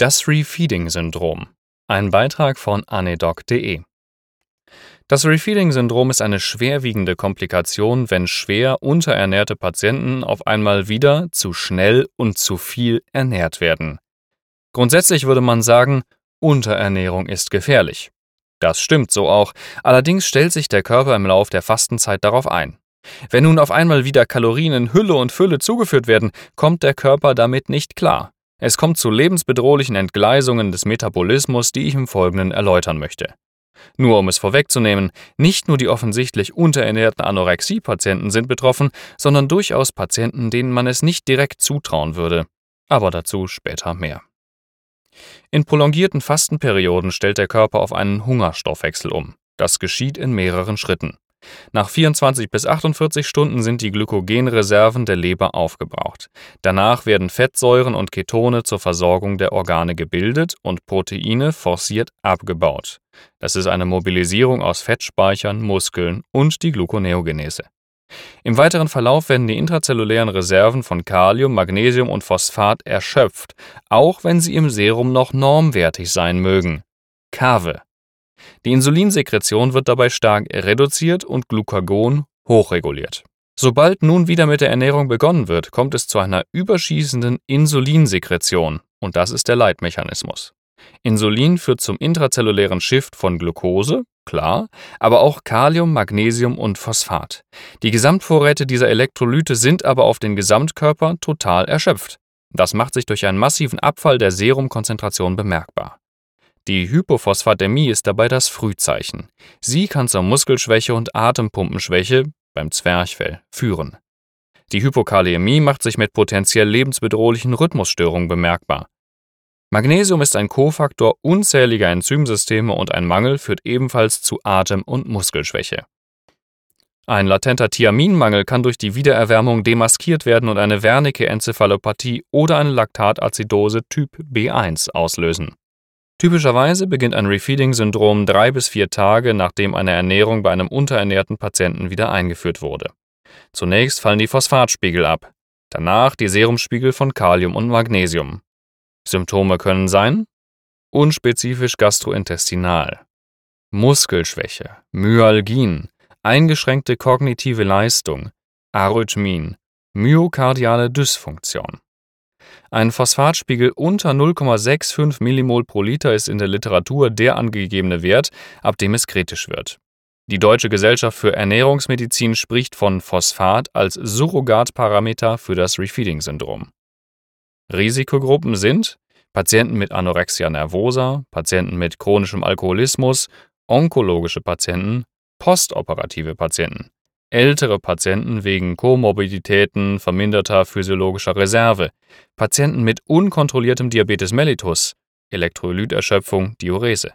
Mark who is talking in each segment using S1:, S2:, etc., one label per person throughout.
S1: Das Refeeding-Syndrom. Ein Beitrag von anedoc.de. Das Refeeding-Syndrom ist eine schwerwiegende Komplikation, wenn schwer unterernährte Patienten auf einmal wieder zu schnell und zu viel ernährt werden. Grundsätzlich würde man sagen, Unterernährung ist gefährlich. Das stimmt so auch, allerdings stellt sich der Körper im Lauf der Fastenzeit darauf ein. Wenn nun auf einmal wieder Kalorien in Hülle und Fülle zugeführt werden, kommt der Körper damit nicht klar. Es kommt zu lebensbedrohlichen Entgleisungen des Metabolismus, die ich im Folgenden erläutern möchte. Nur um es vorwegzunehmen, nicht nur die offensichtlich unterernährten Anorexie-Patienten sind betroffen, sondern durchaus Patienten, denen man es nicht direkt zutrauen würde. Aber dazu später mehr. In prolongierten Fastenperioden stellt der Körper auf einen Hungerstoffwechsel um. Das geschieht in mehreren Schritten. Nach 24 bis 48 Stunden sind die Glykogenreserven der Leber aufgebraucht. Danach werden Fettsäuren und Ketone zur Versorgung der Organe gebildet und Proteine forciert abgebaut. Das ist eine Mobilisierung aus Fettspeichern, Muskeln und die Gluconeogenese. Im weiteren Verlauf werden die intrazellulären Reserven von Kalium, Magnesium und Phosphat erschöpft, auch wenn sie im Serum noch normwertig sein mögen. Kave die Insulinsekretion wird dabei stark reduziert und Glucagon hochreguliert. Sobald nun wieder mit der Ernährung begonnen wird, kommt es zu einer überschießenden Insulinsekretion und das ist der Leitmechanismus. Insulin führt zum intrazellulären Shift von Glucose, klar, aber auch Kalium, Magnesium und Phosphat. Die Gesamtvorräte dieser Elektrolyte sind aber auf den Gesamtkörper total erschöpft. Das macht sich durch einen massiven Abfall der Serumkonzentration bemerkbar. Die Hypophosphatämie ist dabei das Frühzeichen. Sie kann zur Muskelschwäche und Atempumpenschwäche beim Zwerchfell führen. Die Hypokaliämie macht sich mit potenziell lebensbedrohlichen Rhythmusstörungen bemerkbar. Magnesium ist ein Kofaktor unzähliger Enzymsysteme und ein Mangel führt ebenfalls zu Atem- und Muskelschwäche. Ein latenter Thiaminmangel kann durch die Wiedererwärmung demaskiert werden und eine Wernicke-Enzephalopathie oder eine Laktatazidose Typ B1 auslösen. Typischerweise beginnt ein Refeeding-Syndrom drei bis vier Tage, nachdem eine Ernährung bei einem unterernährten Patienten wieder eingeführt wurde. Zunächst fallen die Phosphatspiegel ab, danach die Serumspiegel von Kalium und Magnesium. Symptome können sein unspezifisch gastrointestinal, Muskelschwäche, Myalgien, eingeschränkte kognitive Leistung, Arrhythmien, myokardiale Dysfunktion. Ein Phosphatspiegel unter 0,65 mmol pro Liter ist in der Literatur der angegebene Wert, ab dem es kritisch wird. Die Deutsche Gesellschaft für Ernährungsmedizin spricht von Phosphat als Surrogatparameter für das Refeeding-Syndrom. Risikogruppen sind Patienten mit Anorexia nervosa, Patienten mit chronischem Alkoholismus, onkologische Patienten, postoperative Patienten ältere Patienten wegen Komorbiditäten, verminderter physiologischer Reserve, Patienten mit unkontrolliertem Diabetes mellitus, Elektrolyterschöpfung, Diurese,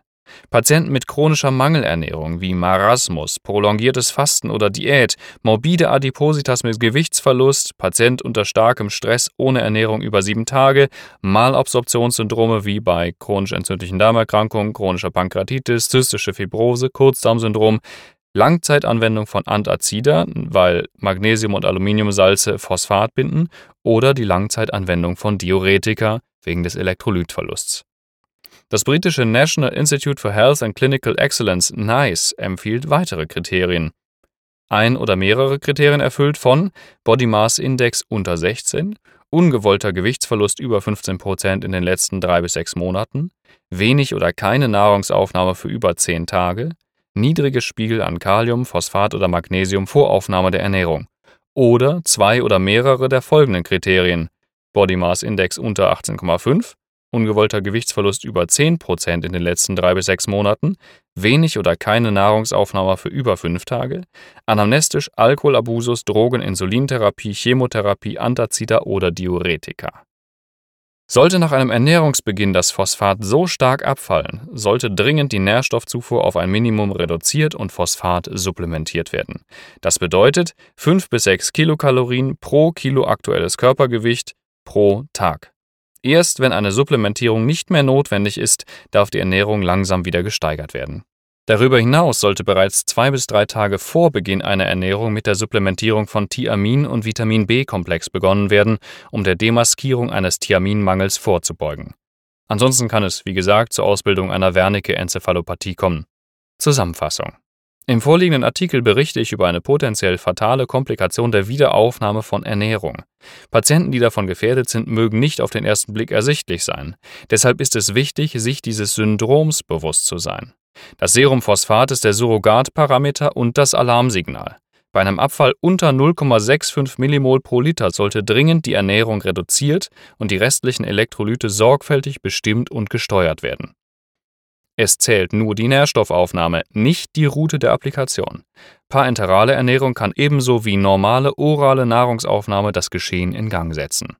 S1: Patienten mit chronischer Mangelernährung wie Marasmus, prolongiertes Fasten oder Diät, morbide Adipositas mit Gewichtsverlust, Patient unter starkem Stress ohne Ernährung über sieben Tage, Malabsorptionssyndrome wie bei chronisch entzündlichen Darmerkrankungen, chronischer Pankreatitis, zystische Fibrose, Kurzdarmsyndrom, Langzeitanwendung von Antazida, weil Magnesium- und Aluminiumsalze Phosphat binden, oder die Langzeitanwendung von Diuretika wegen des Elektrolytverlusts. Das britische National Institute for Health and Clinical Excellence NICE empfiehlt weitere Kriterien. Ein oder mehrere Kriterien erfüllt von Body Mass Index unter 16, ungewollter Gewichtsverlust über 15 Prozent in den letzten drei bis sechs Monaten, wenig oder keine Nahrungsaufnahme für über 10 Tage, niedrige Spiegel an Kalium, Phosphat oder Magnesium vor Aufnahme der Ernährung. Oder zwei oder mehrere der folgenden Kriterien: Body Mass Index unter 18,5, ungewollter Gewichtsverlust über 10% in den letzten drei bis sechs Monaten, wenig oder keine Nahrungsaufnahme für über fünf Tage, anamnestisch Alkoholabusus, Drogen, Insulintherapie, Chemotherapie, Antazida oder Diuretika. Sollte nach einem Ernährungsbeginn das Phosphat so stark abfallen, sollte dringend die Nährstoffzufuhr auf ein Minimum reduziert und Phosphat supplementiert werden. Das bedeutet 5 bis 6 Kilokalorien pro Kilo aktuelles Körpergewicht pro Tag. Erst wenn eine Supplementierung nicht mehr notwendig ist, darf die Ernährung langsam wieder gesteigert werden. Darüber hinaus sollte bereits zwei bis drei Tage vor Beginn einer Ernährung mit der Supplementierung von Thiamin und Vitamin B-Komplex begonnen werden, um der Demaskierung eines Thiaminmangels vorzubeugen. Ansonsten kann es, wie gesagt, zur Ausbildung einer Wernicke-Enzephalopathie kommen. Zusammenfassung im vorliegenden Artikel berichte ich über eine potenziell fatale Komplikation der Wiederaufnahme von Ernährung. Patienten, die davon gefährdet sind, mögen nicht auf den ersten Blick ersichtlich sein. Deshalb ist es wichtig, sich dieses Syndroms bewusst zu sein. Das Serumphosphat ist der Surrogatparameter und das Alarmsignal. Bei einem Abfall unter 0,65 Millimol pro Liter sollte dringend die Ernährung reduziert und die restlichen Elektrolyte sorgfältig bestimmt und gesteuert werden. Es zählt nur die Nährstoffaufnahme, nicht die Route der Applikation. Parenterale Ernährung kann ebenso wie normale orale Nahrungsaufnahme das Geschehen in Gang setzen